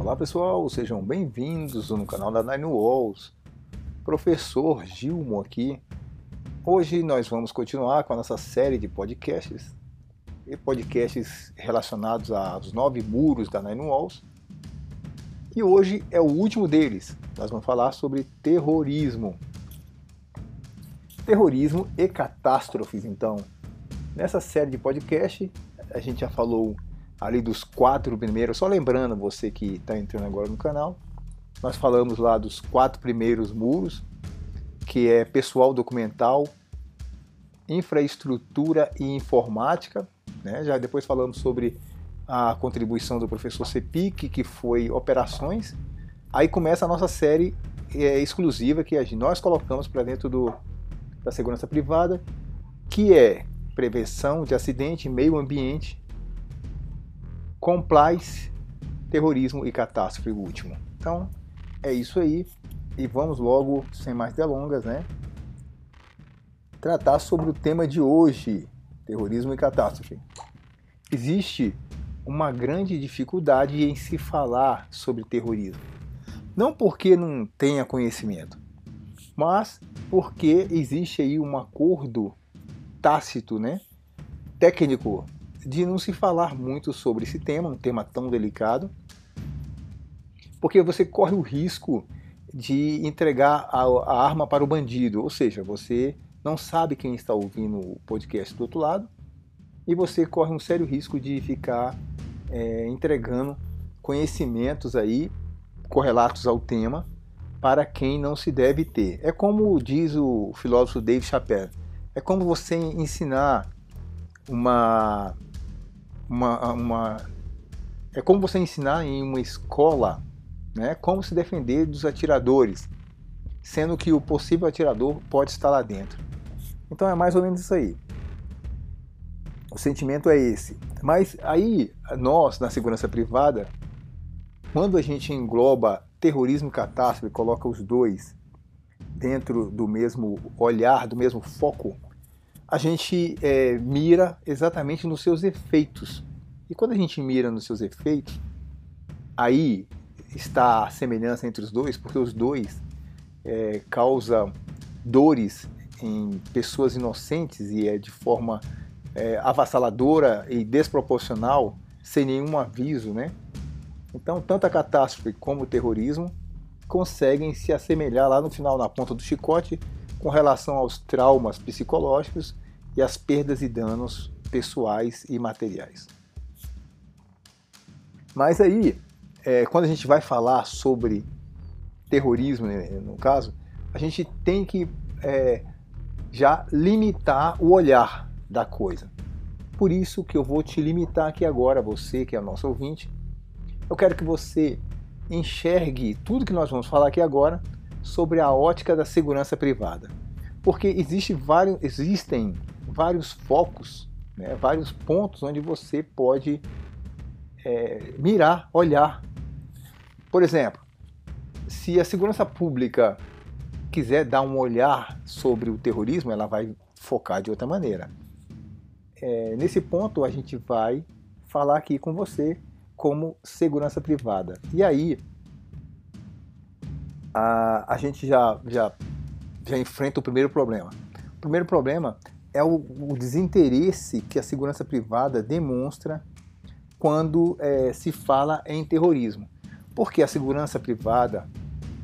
Olá pessoal, sejam bem-vindos no canal da Nine Walls. Professor Gilmo aqui. Hoje nós vamos continuar com a nossa série de podcasts e podcasts relacionados aos nove muros da Nine Walls. E hoje é o último deles. Nós vamos falar sobre terrorismo. Terrorismo e catástrofes, então. Nessa série de podcast, a gente já falou ali dos quatro primeiros, só lembrando você que está entrando agora no canal, nós falamos lá dos quatro primeiros muros, que é pessoal documental, infraestrutura e informática. Né? Já depois falamos sobre a contribuição do professor Cepic, que foi operações. Aí começa a nossa série é, exclusiva que nós colocamos para dentro do, da segurança privada, que é prevenção de acidente, meio ambiente compliance, terrorismo e catástrofe último. Então, é isso aí. E vamos logo, sem mais delongas, né? Tratar sobre o tema de hoje, terrorismo e catástrofe. Existe uma grande dificuldade em se falar sobre terrorismo. Não porque não tenha conhecimento, mas porque existe aí um acordo tácito, né? Técnico de não se falar muito sobre esse tema, um tema tão delicado, porque você corre o risco de entregar a, a arma para o bandido, ou seja, você não sabe quem está ouvindo o podcast do outro lado e você corre um sério risco de ficar é, entregando conhecimentos aí correlatos ao tema para quem não se deve ter. É como diz o filósofo Dave Chappelle, é como você ensinar uma uma, uma é como você ensinar em uma escola né, como se defender dos atiradores, sendo que o possível atirador pode estar lá dentro. Então é mais ou menos isso aí. O sentimento é esse. Mas aí, nós, na segurança privada, quando a gente engloba terrorismo e catástrofe, coloca os dois dentro do mesmo olhar, do mesmo foco, a gente é, mira exatamente nos seus efeitos. E quando a gente mira nos seus efeitos, aí está a semelhança entre os dois, porque os dois é, causam dores em pessoas inocentes e é de forma é, avassaladora e desproporcional, sem nenhum aviso, né? Então, tanto a catástrofe como o terrorismo conseguem se assemelhar lá no final, na ponta do chicote, com relação aos traumas psicológicos e às perdas e danos pessoais e materiais. Mas aí, é, quando a gente vai falar sobre terrorismo, né, no caso, a gente tem que é, já limitar o olhar da coisa. Por isso que eu vou te limitar aqui agora, você que é nosso ouvinte. Eu quero que você enxergue tudo que nós vamos falar aqui agora sobre a ótica da segurança privada. Porque existe vários, existem vários focos, né, vários pontos onde você pode é, mirar, olhar. Por exemplo, se a segurança pública quiser dar um olhar sobre o terrorismo, ela vai focar de outra maneira. É, nesse ponto, a gente vai falar aqui com você como segurança privada. E aí, a, a gente já, já, já enfrenta o primeiro problema. O primeiro problema é o, o desinteresse que a segurança privada demonstra quando é, se fala em terrorismo. Porque a segurança privada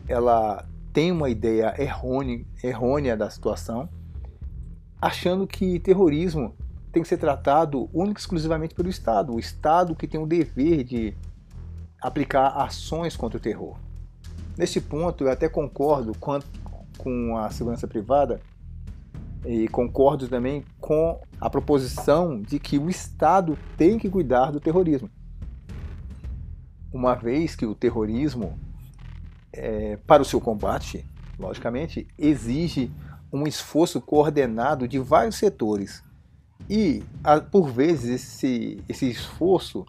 ela tem uma ideia errônea, errônea da situação, achando que terrorismo tem que ser tratado única e exclusivamente pelo Estado. O Estado que tem o dever de aplicar ações contra o terror. Neste ponto, eu até concordo com a segurança privada e concordo também com a proposição de que o Estado tem que cuidar do terrorismo. Uma vez que o terrorismo, é, para o seu combate, logicamente, exige um esforço coordenado de vários setores. E, por vezes, esse, esse esforço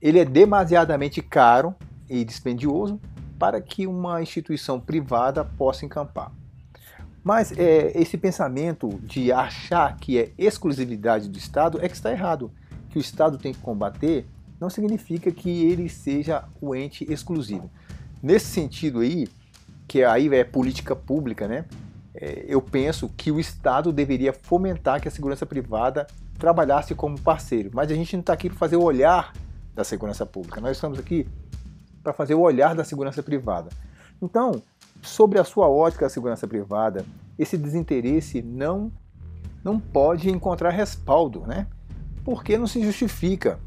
ele é demasiadamente caro e dispendioso para que uma instituição privada possa encampar. Mas é, esse pensamento de achar que é exclusividade do Estado é que está errado. Que o Estado tem que combater não significa que ele seja o ente exclusivo. Nesse sentido aí, que aí é política pública, né? É, eu penso que o Estado deveria fomentar que a segurança privada trabalhasse como parceiro. Mas a gente não está aqui para fazer o olhar da segurança pública. Nós estamos aqui para fazer o olhar da segurança privada. Então, sobre a sua ótica da segurança privada, esse desinteresse não não pode encontrar respaldo, né? Porque não se justifica.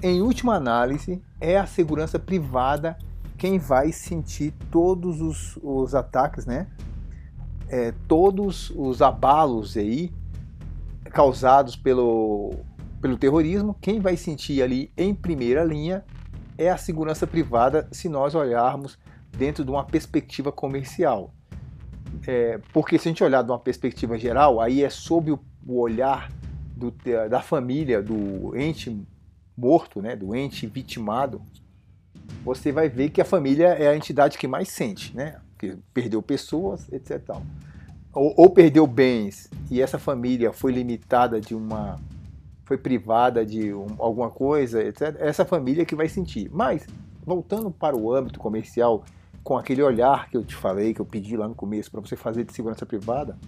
Em última análise, é a segurança privada quem vai sentir todos os, os ataques, né? É, todos os abalos aí causados pelo, pelo terrorismo, quem vai sentir ali em primeira linha é a segurança privada se nós olharmos dentro de uma perspectiva comercial. É, porque se a gente olhar de uma perspectiva geral, aí é sob o, olhar do, da família, do ente morto, né, do ente vitimado, você vai ver que a família é a entidade que mais sente, né? Que perdeu pessoas, etc. Ou, ou perdeu bens e essa família foi limitada de uma foi privada de um, alguma coisa, etc., essa família que vai sentir. Mas, voltando para o âmbito comercial, com aquele olhar que eu te falei, que eu pedi lá no começo, para você fazer de segurança privada,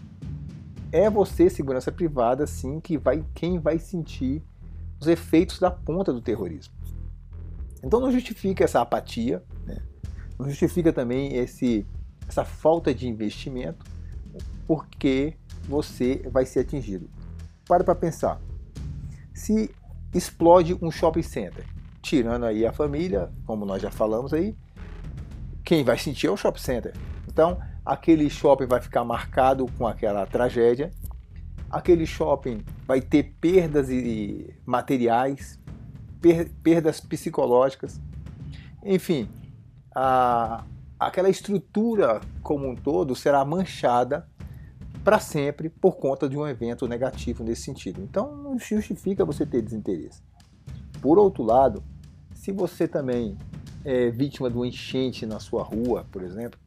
é você, segurança privada, sim, que vai, quem vai sentir os efeitos da ponta do terrorismo. Então não justifica essa apatia, né? não justifica também esse, essa falta de investimento, porque você vai ser atingido. Para para pensar se explode um shopping center, tirando aí a família, como nós já falamos aí, quem vai sentir é o shopping center. Então, aquele shopping vai ficar marcado com aquela tragédia, aquele shopping vai ter perdas e materiais, per, perdas psicológicas, enfim, a, aquela estrutura como um todo será manchada para sempre por conta de um evento negativo nesse sentido. Então não justifica você ter desinteresse. Por outro lado, se você também é vítima de uma enchente na sua rua, por exemplo,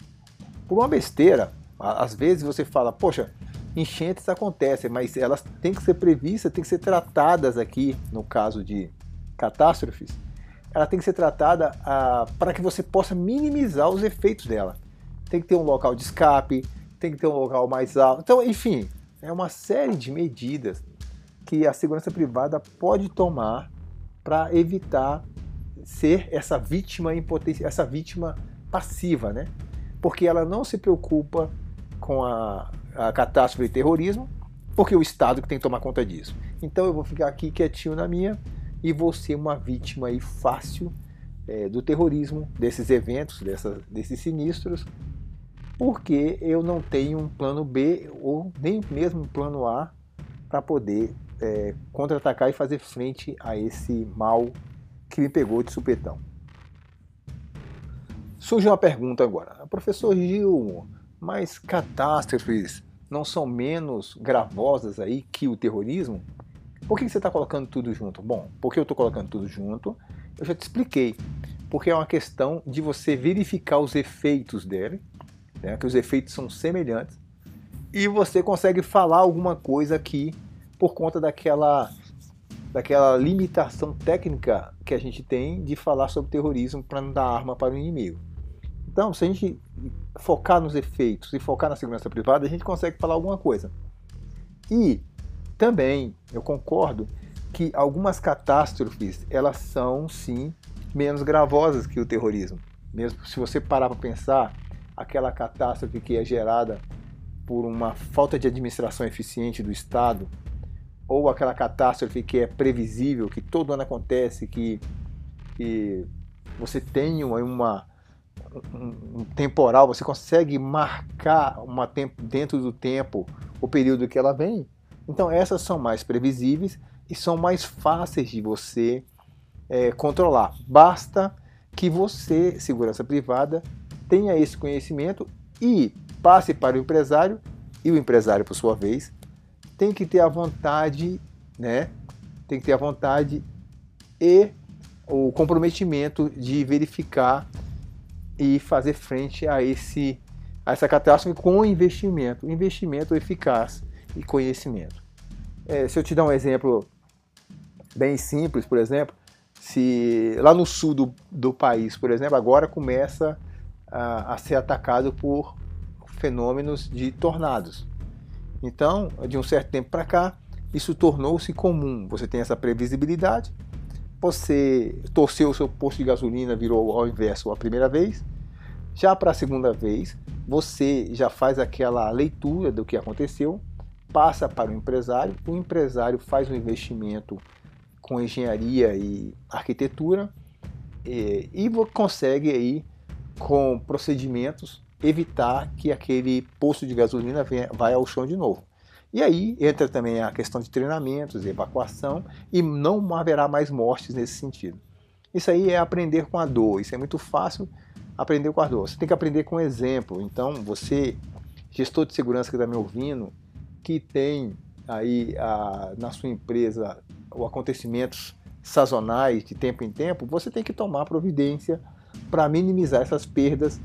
por uma besteira, às vezes você fala, poxa, enchentes acontecem, mas elas têm que ser previstas, têm que ser tratadas aqui, no caso de catástrofes, ela tem que ser tratada para que você possa minimizar os efeitos dela. Tem que ter um local de escape, tem que ter um local mais alto. Então, enfim, é uma série de medidas que a segurança privada pode tomar para evitar ser essa vítima em potência, essa vítima passiva, né? Porque ela não se preocupa com a, a catástrofe de terrorismo, porque o Estado que tem que tomar conta disso. Então eu vou ficar aqui quietinho na minha e vou ser uma vítima aí fácil é, do terrorismo, desses eventos, dessa, desses sinistros, porque eu não tenho um plano B ou nem mesmo um plano A para poder é, contra-atacar e fazer frente a esse mal que me pegou de supetão. Surge uma pergunta agora. Professor Gil, mas catástrofes não são menos gravosas aí que o terrorismo? Por que você está colocando tudo junto? Bom, porque eu estou colocando tudo junto, eu já te expliquei. Porque é uma questão de você verificar os efeitos dele né, que os efeitos são semelhantes, e você consegue falar alguma coisa aqui por conta daquela, daquela limitação técnica que a gente tem de falar sobre terrorismo para não dar arma para o inimigo. Então, se a gente focar nos efeitos e focar na segurança privada, a gente consegue falar alguma coisa. E também eu concordo que algumas catástrofes elas são sim menos gravosas que o terrorismo. Mesmo se você parar para pensar, aquela catástrofe que é gerada por uma falta de administração eficiente do Estado, ou aquela catástrofe que é previsível, que todo ano acontece, que, que você tem uma, um, um temporal, você consegue marcar uma tempo, dentro do tempo o período que ela vem. Então essas são mais previsíveis e são mais fáceis de você é, controlar. Basta que você, segurança privada, tenha esse conhecimento e passe para o empresário, e o empresário, por sua vez, tem que ter a vontade, né? Tem que ter a vontade e o comprometimento de verificar e fazer frente a esse a essa catástrofe com investimento, investimento eficaz e conhecimento. É, se eu te dar um exemplo bem simples, por exemplo, Se lá no sul do, do país, por exemplo, agora começa a, a ser atacado por fenômenos de tornados. Então, de um certo tempo para cá, isso tornou-se comum. Você tem essa previsibilidade. Você torceu o seu posto de gasolina, virou ao inverso a primeira vez. Já para a segunda vez, você já faz aquela leitura do que aconteceu, passa para o empresário, o empresário faz um investimento com engenharia e arquitetura e, e consegue aí com procedimentos evitar que aquele posto de gasolina venha, vai ao chão de novo. E aí entra também a questão de treinamentos, evacuação, e não haverá mais mortes nesse sentido. Isso aí é aprender com a dor, isso é muito fácil aprender com a dor. Você tem que aprender com exemplo. Então, você, gestor de segurança que está me ouvindo, que tem aí a, na sua empresa o acontecimentos sazonais de tempo em tempo, você tem que tomar providência para minimizar essas perdas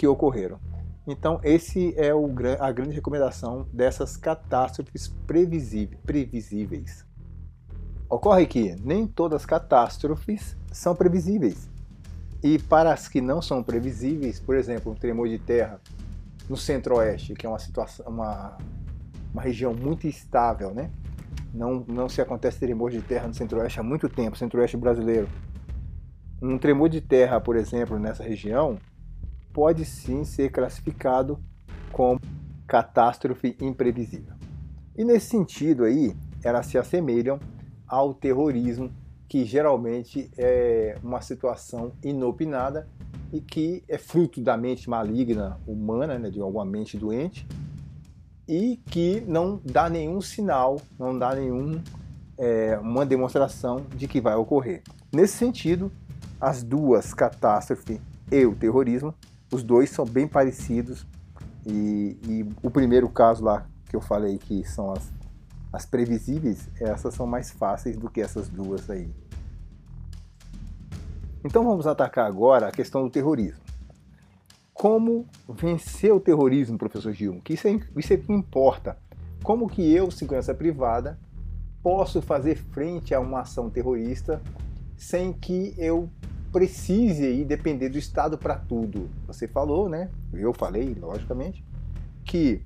que ocorreram. Então, esse é o, a grande recomendação dessas catástrofes previsíveis. Ocorre que nem todas as catástrofes são previsíveis. E para as que não são previsíveis, por exemplo, um tremor de terra no centro-oeste, que é uma situação, uma, uma região muito estável, né? Não, não se acontece tremor de terra no centro-oeste há muito tempo, centro-oeste brasileiro. Um tremor de terra, por exemplo, nessa região, pode sim ser classificado como catástrofe imprevisível. E nesse sentido aí, elas se assemelham ao terrorismo, que geralmente é uma situação inopinada e que é fruto da mente maligna humana, né, de alguma mente doente, e que não dá nenhum sinal, não dá nenhuma é, uma demonstração de que vai ocorrer. Nesse sentido, as duas catástrofes e o terrorismo os dois são bem parecidos. E, e, o primeiro caso lá que eu falei que são as, as previsíveis, essas são mais fáceis do que essas duas aí. Então vamos atacar agora a questão do terrorismo. Como vencer o terrorismo, professor Gil? Que isso é, isso é que importa. Como que eu, segurança privada, posso fazer frente a uma ação terrorista sem que eu precise aí depender do Estado para tudo. Você falou, né? Eu falei, logicamente, que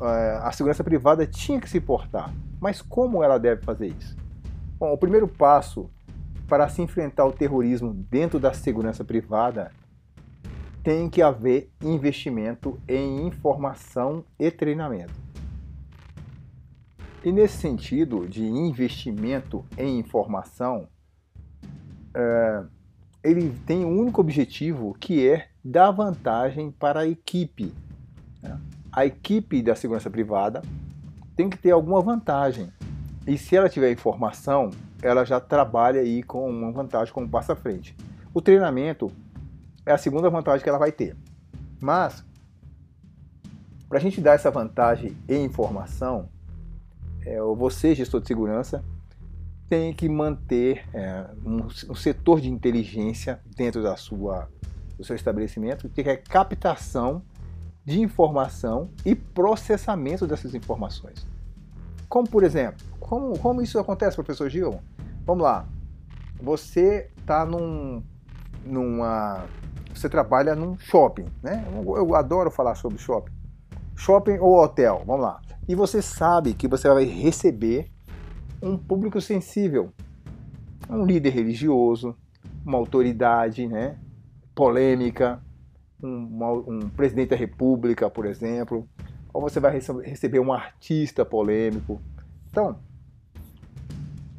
uh, a segurança privada tinha que se portar. Mas como ela deve fazer isso? Bom, o primeiro passo para se enfrentar o terrorismo dentro da segurança privada tem que haver investimento em informação e treinamento. E nesse sentido de investimento em informação, é, ele tem um único objetivo que é dar vantagem para a equipe. Né? A equipe da segurança privada tem que ter alguma vantagem. E se ela tiver informação, ela já trabalha aí com uma vantagem como passo à frente. O treinamento é a segunda vantagem que ela vai ter. Mas, para a gente dar essa vantagem em informação, é, você, gestor de segurança, tem que manter é, um, um, setor de inteligência dentro da sua, do seu estabelecimento, que é captação de informação e processamento dessas informações. Como, por exemplo, como, como isso acontece, professor Gil? Vamos lá. Você está num, numa. Você trabalha num shopping, né? Eu adoro falar sobre shopping. Shopping ou hotel, vamos lá. E você sabe que você vai receber um público sensível, um líder religioso, uma autoridade né, polêmica, um, um presidente da república, por exemplo, ou você vai receber um artista polêmico. Então,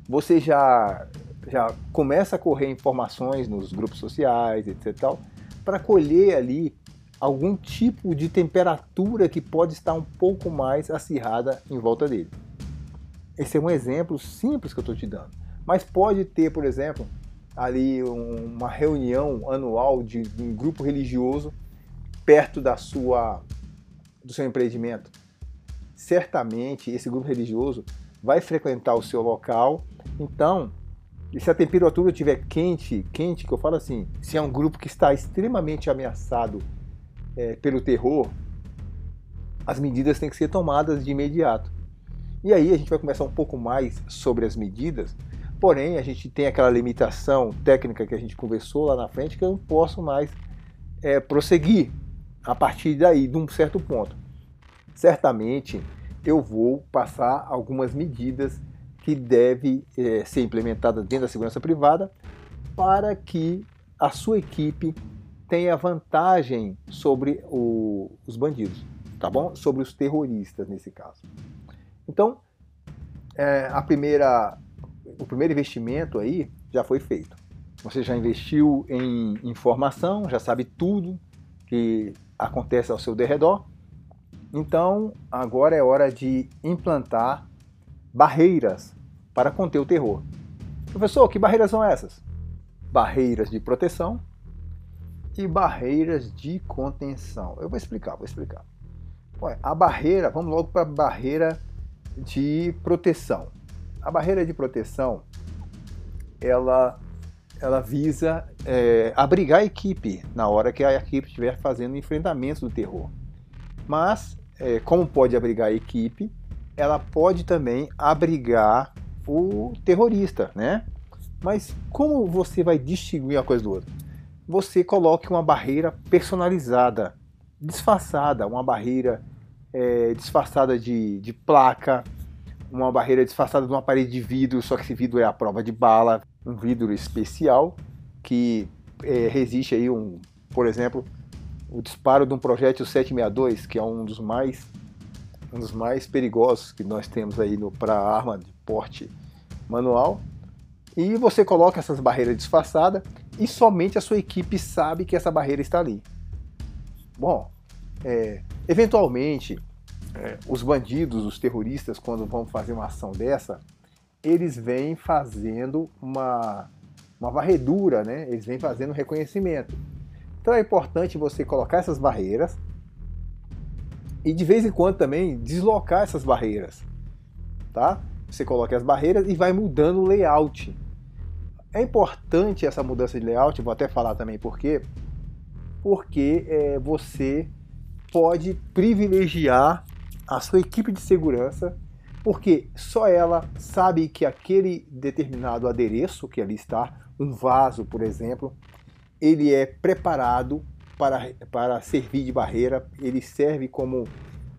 você já, já começa a correr informações nos grupos sociais, etc. para colher ali algum tipo de temperatura que pode estar um pouco mais acirrada em volta dele. Esse é um exemplo simples que eu estou te dando. Mas pode ter, por exemplo, ali uma reunião anual de, um grupo religioso perto da sua do seu empreendimento. Certamente esse grupo religioso vai frequentar o seu local. Então, se a temperatura estiver quente, quente, que eu falo assim, se é um grupo que está extremamente ameaçado é, pelo terror, as medidas têm que ser tomadas de imediato. E aí a gente vai conversar um pouco mais sobre as medidas, Porém, a gente tem aquela limitação técnica que a gente conversou lá na frente que eu não posso mais é, prosseguir a partir daí, de um certo ponto. Certamente eu vou passar algumas medidas que devem é, ser implementadas dentro da segurança privada para que a sua equipe tenha vantagem sobre o, os bandidos, tá bom? Sobre os terroristas nesse caso. Então, é, a primeira, o primeiro investimento aí já foi feito. Você já investiu em informação, já sabe tudo que acontece ao seu derredor. Então, agora é hora de implantar barreiras para conter o terror. Professor, que barreiras são essas? Barreiras de proteção e barreiras de contenção. Eu vou explicar, vou explicar. A barreira, vamos logo para a barreira de proteção. A barreira de proteção, ela, ela visa é, abrigar a equipe na hora que a equipe estiver fazendo enfrentamentos do terror. Mas, é, como pode abrigar a equipe, ela pode também abrigar o terrorista, né? Mas como você vai distinguir uma coisa do outro? Você coloque uma barreira personalizada, disfarçada, uma barreira é, disfarçada de, de placa, uma barreira disfarçada de uma parede de vidro, só que esse vidro é a prova de bala, um vidro especial que é, resiste aí um, por exemplo, o disparo de um projétil 762, que é um dos mais um dos mais perigosos que nós temos aí para arma de porte manual. E você coloca essas barreiras disfarçadas e somente a sua equipe sabe que essa barreira está ali. Bom, é, eventualmente é, os bandidos, os terroristas, quando vão fazer uma ação dessa, eles vêm fazendo uma, uma varredura, né? eles vêm fazendo reconhecimento. Então é importante você colocar essas barreiras e de vez em quando também deslocar essas barreiras. Tá? Você coloca as barreiras e vai mudando o layout. É importante essa mudança de layout, vou até falar também por quê. Porque é, você pode privilegiar a sua equipe de segurança, porque só ela sabe que aquele determinado adereço que ali está, um vaso, por exemplo, ele é preparado para, para servir de barreira, ele serve como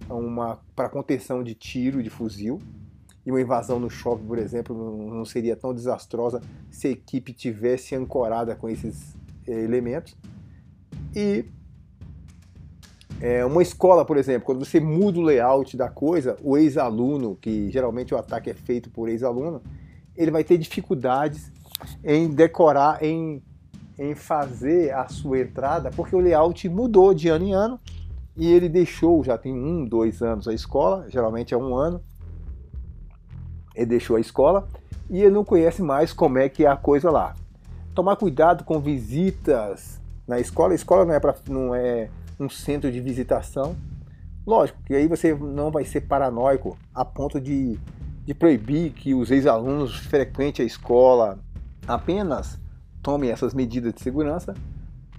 uma para contenção de tiro de fuzil. E uma invasão no shopping, por exemplo, não seria tão desastrosa se a equipe tivesse ancorada com esses eh, elementos. E é, uma escola, por exemplo, quando você muda o layout da coisa, o ex-aluno, que geralmente o ataque é feito por ex-aluno, ele vai ter dificuldades em decorar, em, em fazer a sua entrada, porque o layout mudou de ano em ano e ele deixou, já tem um, dois anos a escola, geralmente é um ano, ele deixou a escola e ele não conhece mais como é que é a coisa lá. Tomar cuidado com visitas na escola, a escola não é, pra, não é um centro de visitação. Lógico que aí você não vai ser paranoico a ponto de, de proibir que os ex-alunos frequentem a escola. Apenas tome essas medidas de segurança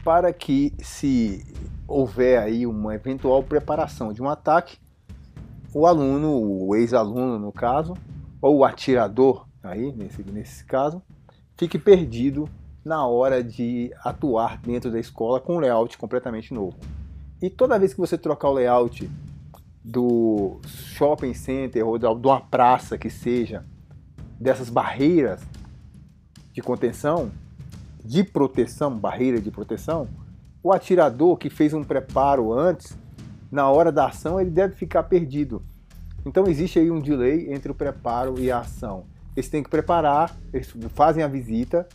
para que, se houver aí uma eventual preparação de um ataque, o aluno, o ex-aluno no caso, ou o atirador aí nesse, nesse caso, fique perdido na hora de atuar dentro da escola com um layout completamente novo. E toda vez que você trocar o layout do shopping center ou de uma praça que seja, dessas barreiras de contenção, de proteção, barreira de proteção, o atirador que fez um preparo antes, na hora da ação, ele deve ficar perdido. Então existe aí um delay entre o preparo e a ação. Eles têm que preparar, eles fazem a visita,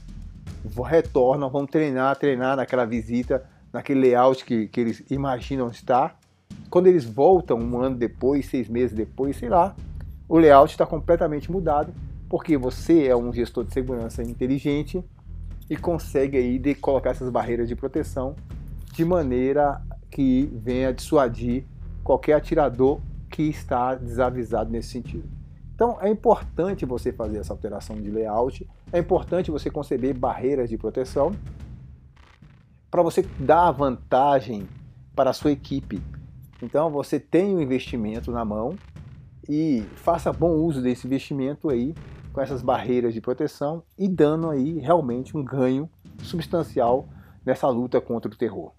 retornam, vão treinar, treinar naquela visita, naquele layout que, que eles imaginam estar. Quando eles voltam um ano depois, seis meses depois, sei lá, o layout está completamente mudado, porque você é um gestor de segurança inteligente e consegue aí de colocar essas barreiras de proteção de maneira que venha dissuadir qualquer atirador que está desavisado nesse sentido. Então é importante você fazer essa alteração de layout, é importante você conceber barreiras de proteção para você dar vantagem para a sua equipe. Então você tem um investimento na mão e faça bom uso desse investimento aí com essas barreiras de proteção e dando aí realmente um ganho substancial nessa luta contra o terror.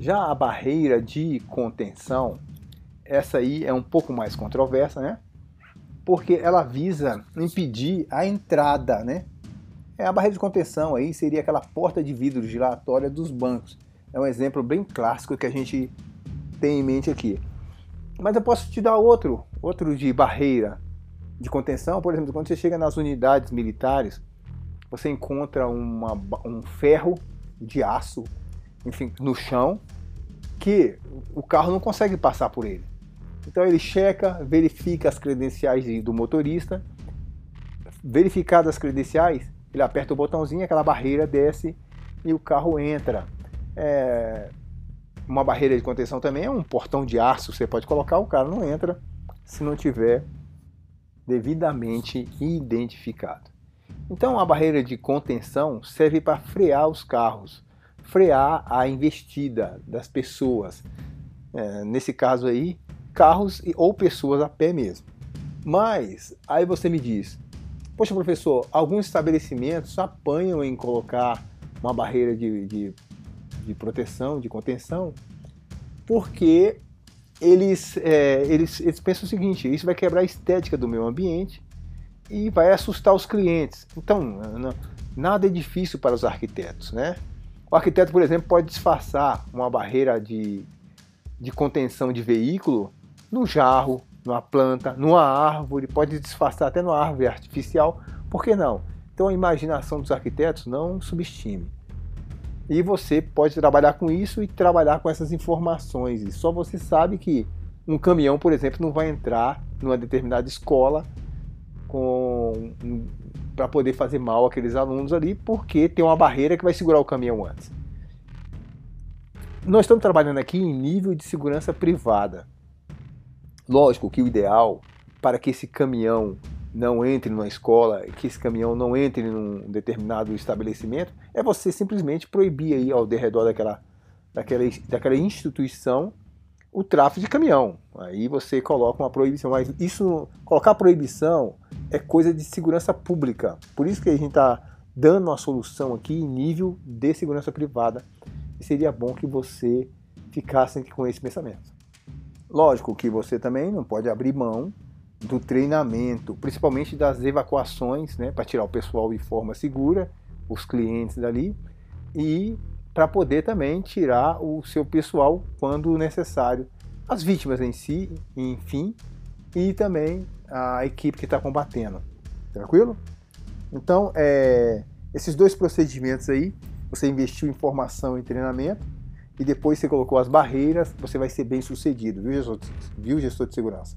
Já a barreira de contenção, essa aí é um pouco mais controversa, né? Porque ela visa impedir a entrada, né? É a barreira de contenção aí seria aquela porta de vidro giratória dos bancos. É um exemplo bem clássico que a gente tem em mente aqui. Mas eu posso te dar outro, outro de barreira de contenção, por exemplo, quando você chega nas unidades militares, você encontra uma, um ferro de aço, enfim, no chão, que o carro não consegue passar por ele. Então ele checa, verifica as credenciais do motorista, verificadas as credenciais, ele aperta o botãozinho, aquela barreira desce e o carro entra. É, uma barreira de contenção também é um portão de aço, você pode colocar, o cara não entra se não tiver devidamente identificado. Então a barreira de contenção serve para frear os carros, frear a investida das pessoas. É, nesse caso aí, carros ou pessoas a pé mesmo. Mas aí você me diz, poxa professor, alguns estabelecimentos apanham em colocar uma barreira de, de, de proteção, de contenção, porque eles, é, eles, eles pensam o seguinte: isso vai quebrar a estética do meu ambiente e vai assustar os clientes. Então, não, nada é difícil para os arquitetos, né? O arquiteto, por exemplo, pode disfarçar uma barreira de, de contenção de veículo no jarro, numa planta, numa árvore, pode disfarçar até numa árvore artificial, por que não? Então a imaginação dos arquitetos não subestime. E você pode trabalhar com isso e trabalhar com essas informações. E só você sabe que um caminhão, por exemplo, não vai entrar numa determinada escola com para poder fazer mal àqueles alunos ali, porque tem uma barreira que vai segurar o caminhão antes. Nós estamos trabalhando aqui em nível de segurança privada. Lógico que o ideal para que esse caminhão não entre numa escola, que esse caminhão não entre num determinado estabelecimento, é você simplesmente proibir aí ao redor daquela, daquela, daquela instituição o tráfego de caminhão. Aí você coloca uma proibição, mas isso, colocar proibição é coisa de segurança pública. Por isso que a gente está dando uma solução aqui em nível de segurança privada. E seria bom que você ficasse com esse pensamento. Lógico que você também não pode abrir mão do treinamento, principalmente das evacuações, né, para tirar o pessoal de forma segura, os clientes dali, e para poder também tirar o seu pessoal quando necessário, as vítimas em si, enfim, e também a equipe que está combatendo. Tranquilo? Então, é, esses dois procedimentos aí, você investiu em formação e treinamento, e depois você colocou as barreiras, você vai ser bem sucedido, viu, gestor, viu, gestor de segurança?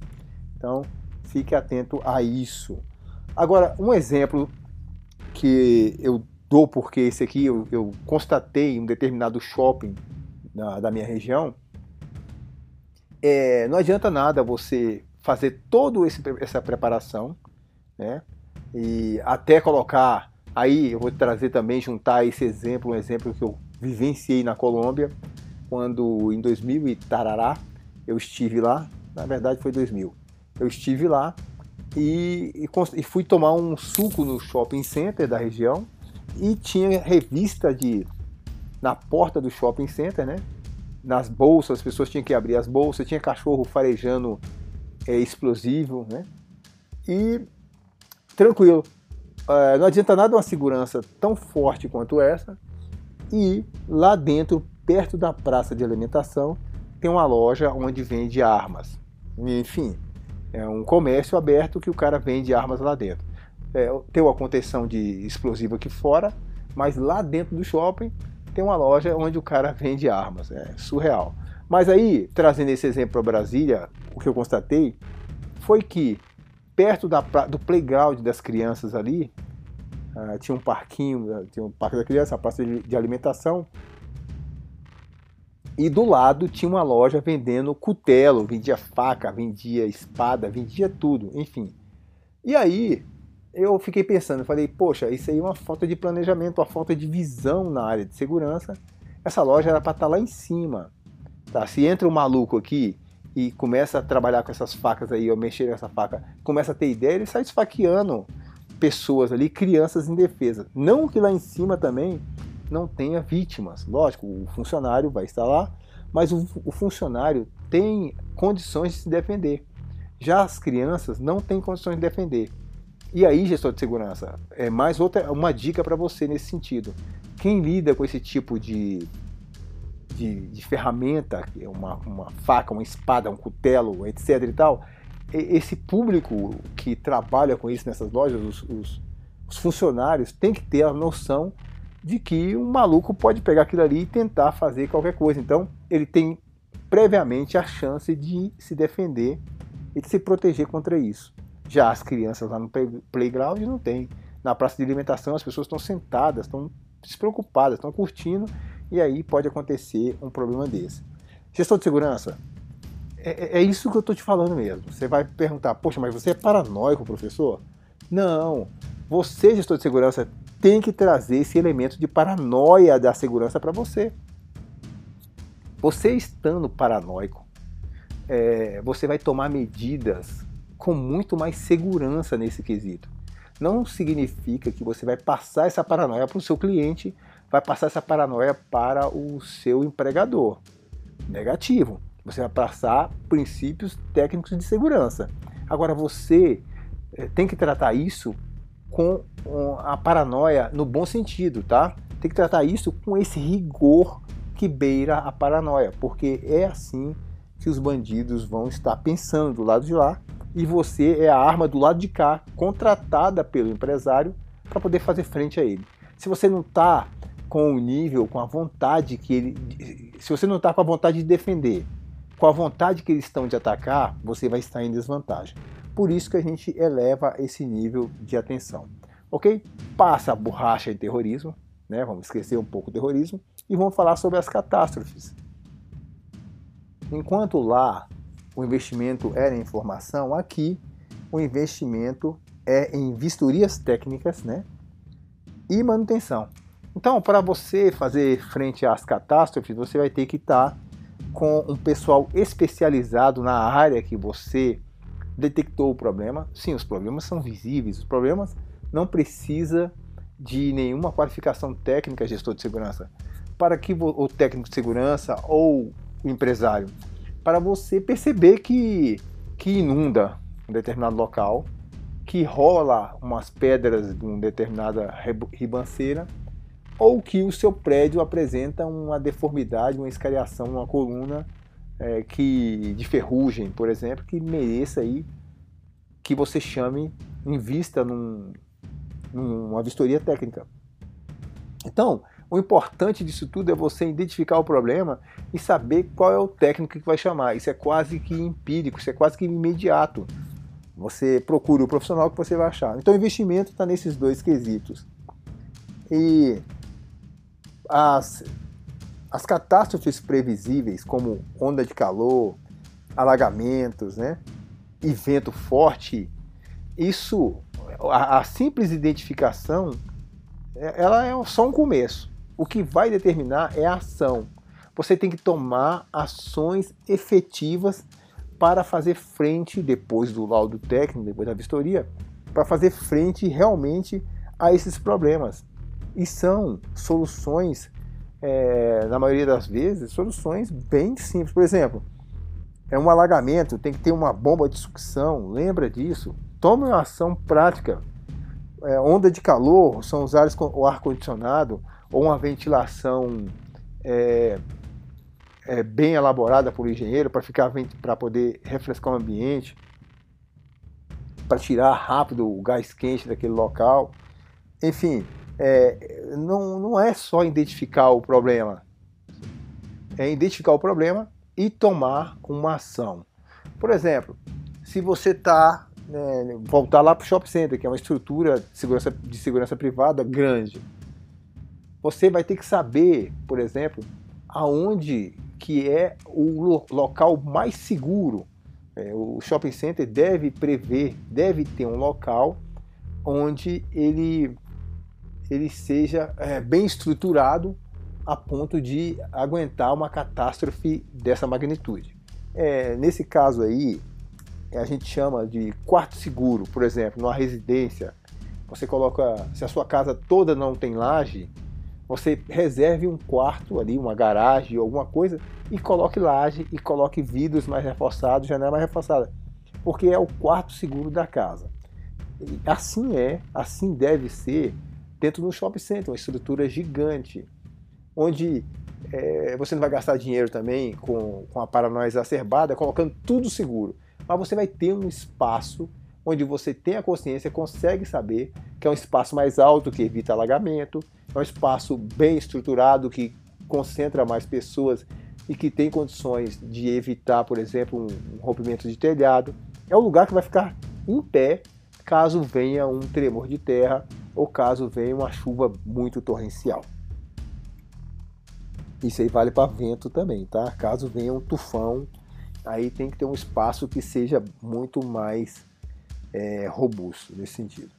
Então, Fique atento a isso. Agora, um exemplo que eu dou porque esse aqui eu, eu constatei em um determinado shopping da, da minha região. É, não adianta nada você fazer toda essa preparação, né? E até colocar aí eu vou trazer também juntar esse exemplo, um exemplo que eu vivenciei na Colômbia, quando em 2000 e tarará eu estive lá, na verdade foi 2000 eu estive lá e, e, e, fui tomar um suco no shopping center da região e tinha revista de na porta do shopping center, né? Nas bolsas, as pessoas tinham que abrir as bolsas, tinha cachorro farejando é, explosivo, né? E tranquilo, é, não adianta nada uma segurança tão forte quanto essa. E lá dentro, perto da praça de alimentação, tem uma loja onde vende armas. Enfim, é um comércio aberto que o cara vende armas lá dentro. É, tem uma contenção de explosivo aqui fora, mas lá dentro do shopping tem uma loja onde o cara vende armas. É surreal. Mas aí, trazendo esse exemplo para Brasília, o que eu constatei foi que perto da, do playground das crianças ali, uh, tinha um parquinho, tinha um parque da criança, a praça de, de alimentação, e do lado tinha uma loja vendendo cutelo, vendia faca, vendia espada, vendia tudo, enfim. E aí eu fiquei pensando, falei, poxa, isso aí é uma falta de planejamento, uma falta de visão na área de segurança. Essa loja era para estar tá lá em cima. Tá? Se entra um maluco aqui e começa a trabalhar com essas facas aí, ou mexer nessa faca, começa a ter ideia, ele sai esfaqueando pessoas ali, crianças indefesas. Não que lá em cima também não tenha vítimas. Lógico, o funcionário vai estar lá, mas o, o funcionário tem condições de se defender. Já as crianças não têm condições de defender. E aí, gestor de segurança, é mais outra uma dica para você nesse sentido. Quem lida com esse tipo de de, de ferramenta, é uma, uma faca, uma espada, um cutelo, etc. e tal, esse público que trabalha com isso nessas lojas, os, os, os, funcionários, tem que ter a noção de que um maluco pode pegar aquilo ali e tentar fazer qualquer coisa. Então, ele tem previamente a chance de se defender e de se proteger contra isso. Já as crianças lá no playground não tem. Na praça de alimentação as pessoas estão sentadas, estão despreocupadas, estão curtindo e aí pode acontecer um problema desse. Gestão de segurança, é, é, é isso que eu estou te falando mesmo. Você vai perguntar, poxa, mas você é paranoico, professor? Não. Você, gestor de segurança, tem que trazer esse elemento de paranoia da segurança para você. Você estando paranoico, é, você vai tomar medidas com muito mais segurança nesse quesito. Não significa que você vai passar essa paranoia para o seu cliente vai passar essa paranoia para o seu empregador. Negativo. Você vai passar princípios técnicos de segurança. Agora você eh, tem que tratar isso com a paranoia no bom sentido, tá? Tem que tratar isso com esse rigor que beira a paranoia, porque é assim que os bandidos vão estar pensando do lado de lá e você é a arma do lado de cá, contratada pelo empresário para poder fazer frente a ele. Se você não está com o nível, com a vontade que ele. Se você não está com a vontade de defender, com a vontade que eles estão de atacar, você vai estar em desvantagem. Por isso que a gente eleva esse nível de atenção. Ok? Passa a borracha em terrorismo, né? Vamos esquecer um pouco o terrorismo e vamos falar sobre as catástrofes. Enquanto lá o investimento era em informação, aqui o investimento é em vistorias técnicas, né? E manutenção. Então, para você fazer frente às catástrofes, você vai ter que estar com um pessoal especializado na área que você detectou o problema. Sim, os problemas são visíveis, os problemas não precisa de nenhuma qualificação técnica gestor de segurança. Para que o técnico de segurança ou o empresário, para você perceber que, que inunda um determinado local, que rola umas pedras de uma determinada ribanceira ou que o seu prédio apresenta uma deformidade, uma escariação, uma coluna é, que de ferrugem, por exemplo, que mereça aí que você chame, invista num, numa vistoria técnica. Então, o importante disso tudo é você identificar o problema e saber qual é o técnico que vai chamar. Isso é quase que empírico, isso é quase que imediato. Você procura o profissional que você vai achar. Então, o investimento está nesses dois quesitos. E as, as catástrofes previsíveis, como onda de calor, alagamentos, né, e vento forte, isso, a, a simples identificação, é, ela é só um começo. O que vai determinar é a ação. Você tem que tomar ações efetivas para fazer frente, depois do laudo técnico, depois da vistoria, para fazer frente realmente a esses problemas. E são soluções, é, na maioria das vezes, soluções bem simples. Por exemplo, é um alagamento, tem que ter uma bomba de sucção, lembra disso? Tome uma ação prática. É, onda de calor são usar o ar-condicionado ou uma ventilação é, é, bem elaborada por engenheiro para ficar para poder refrescar o ambiente, para tirar rápido o gás quente daquele local. Enfim, é, não, não é só identificar o problema, é identificar o problema e tomar uma ação. Por exemplo, se você está, né, voltar lá para o shopping center, que é uma estrutura de segurança, de segurança privada grande, você vai ter que saber, por exemplo, aonde que é o local mais seguro. É, o shopping center deve prever, deve ter um local onde ele ele seja é, bem estruturado a ponto de aguentar uma catástrofe dessa magnitude. é, nesse caso aí, a gente chama de quarto seguro, por exemplo, numa residência, você coloca, se a sua casa toda não tem laje, você reserve um quarto ali, uma garagem, alguma coisa, e coloque laje e coloque vidros mais reforçados, janela mais reforçada, porque é o quarto seguro da casa. Assim é, assim deve ser dentro do shopping center, uma estrutura gigante, onde é, você não vai gastar dinheiro também com, com a paranoia exacerbada, colocando tudo seguro. Mas você vai ter um espaço onde você tem a consciência, consegue saber que é um espaço mais alto que evita alagamento, é um espaço bem estruturado que concentra mais pessoas e que tem condições de evitar, por exemplo, um rompimento de telhado. É um lugar que vai ficar em pé caso venha um tremor de terra ou caso venha uma chuva muito torrencial. Isso aí vale para vento também, tá? Caso venha um tufão, aí tem que ter um espaço que seja muito mais é, robusto nesse sentido.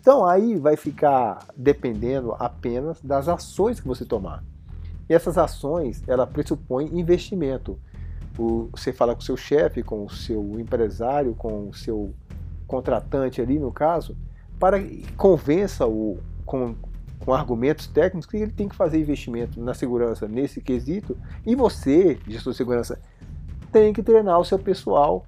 Então aí vai ficar dependendo apenas das ações que você tomar. E essas ações, ela pressupõe investimento. O, você fala com o seu chefe, com o seu empresário, com o seu contratante ali no caso, para convença o com, com argumentos técnicos que ele tem que fazer investimento na segurança nesse quesito e você, gestor de segurança, tem que treinar o seu pessoal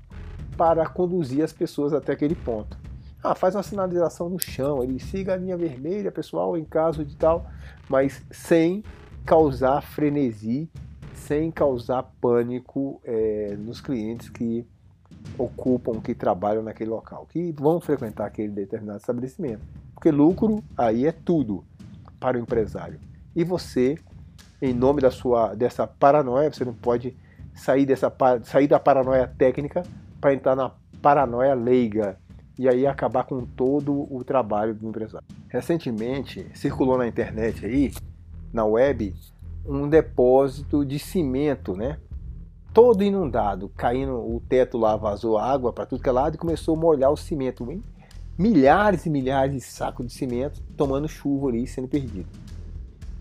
para conduzir as pessoas até aquele ponto. Ah, faz uma sinalização no chão, ele siga a linha vermelha, pessoal, em caso de tal, mas sem causar frenesi, sem causar pânico é, nos clientes que ocupam, que trabalham naquele local, que vão frequentar aquele determinado estabelecimento. Porque lucro aí é tudo para o empresário. E você, em nome da sua dessa paranoia, você não pode sair dessa sair da paranoia técnica para entrar na paranoia leiga e aí acabar com todo o trabalho do empresário. Recentemente circulou na internet aí, na web, um depósito de cimento, né? Todo inundado, caindo o teto lá, vazou água para tudo que é lado e começou a molhar o cimento. Milhares e milhares de sacos de cimento tomando chuva ali, sendo perdido.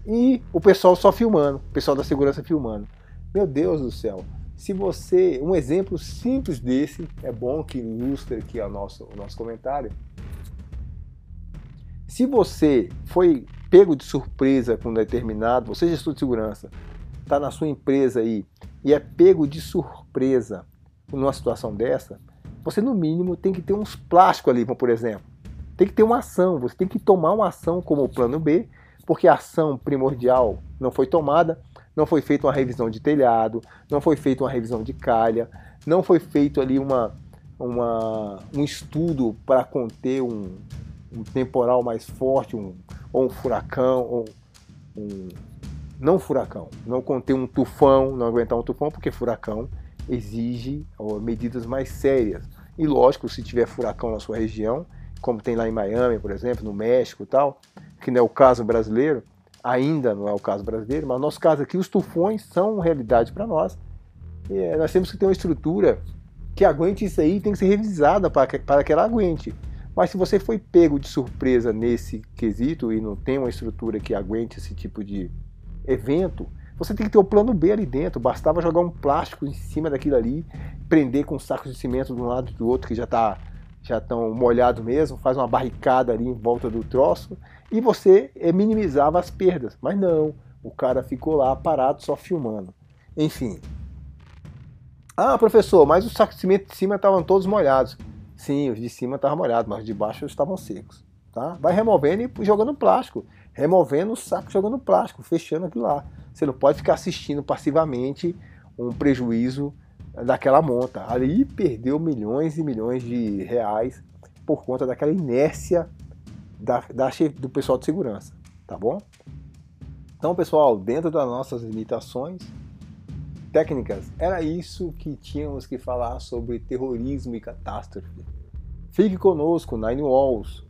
E o pessoal só filmando, o pessoal da segurança filmando. Meu Deus do céu, se você, um exemplo simples desse, é bom que ilustre aqui o nosso, o nosso comentário. Se você foi pego de surpresa com um determinado, você gestor de segurança, está na sua empresa aí e é pego de surpresa numa situação dessa, você no mínimo tem que ter uns plásticos ali, por exemplo. Tem que ter uma ação, você tem que tomar uma ação como o plano B, porque a ação primordial não foi tomada, não foi feita uma revisão de telhado, não foi feita uma revisão de calha, não foi feito ali uma, uma um estudo para conter um, um, temporal mais forte, um, ou um furacão, ou um, não furacão, não conter um tufão, não aguentar um tufão, porque furacão exige medidas mais sérias. E lógico, se tiver furacão na sua região, como tem lá em Miami, por exemplo, no México e tal, que não é o caso brasileiro, ainda não é o caso brasileiro, mas no nosso caso aqui, os tufões são realidade para nós. É, nós temos que ter uma estrutura que aguente isso aí, tem que ser revisada para que, para que ela aguente. Mas se você foi pego de surpresa nesse quesito e não tem uma estrutura que aguente esse tipo de evento, você tem que ter o plano B ali dentro. Bastava jogar um plástico em cima daquilo ali, prender com sacos de cimento de um lado e do outro que já está já estão molhado mesmo, faz uma barricada ali em volta do troço e você eh, minimizava as perdas. Mas não, o cara ficou lá parado só filmando. Enfim. Ah, professor, mas os sacos de cimento de cima estavam todos molhados. Sim, os de cima estavam molhados, mas os de baixo estavam secos. Tá? Vai removendo e jogando plástico. Removendo o saco, jogando plástico, fechando aquilo lá. Você não pode ficar assistindo passivamente um prejuízo daquela monta. Ali perdeu milhões e milhões de reais por conta daquela inércia da, da, do pessoal de segurança, tá bom? Então, pessoal, dentro das nossas limitações técnicas, era isso que tínhamos que falar sobre terrorismo e catástrofe. Fique conosco, Nine Walls,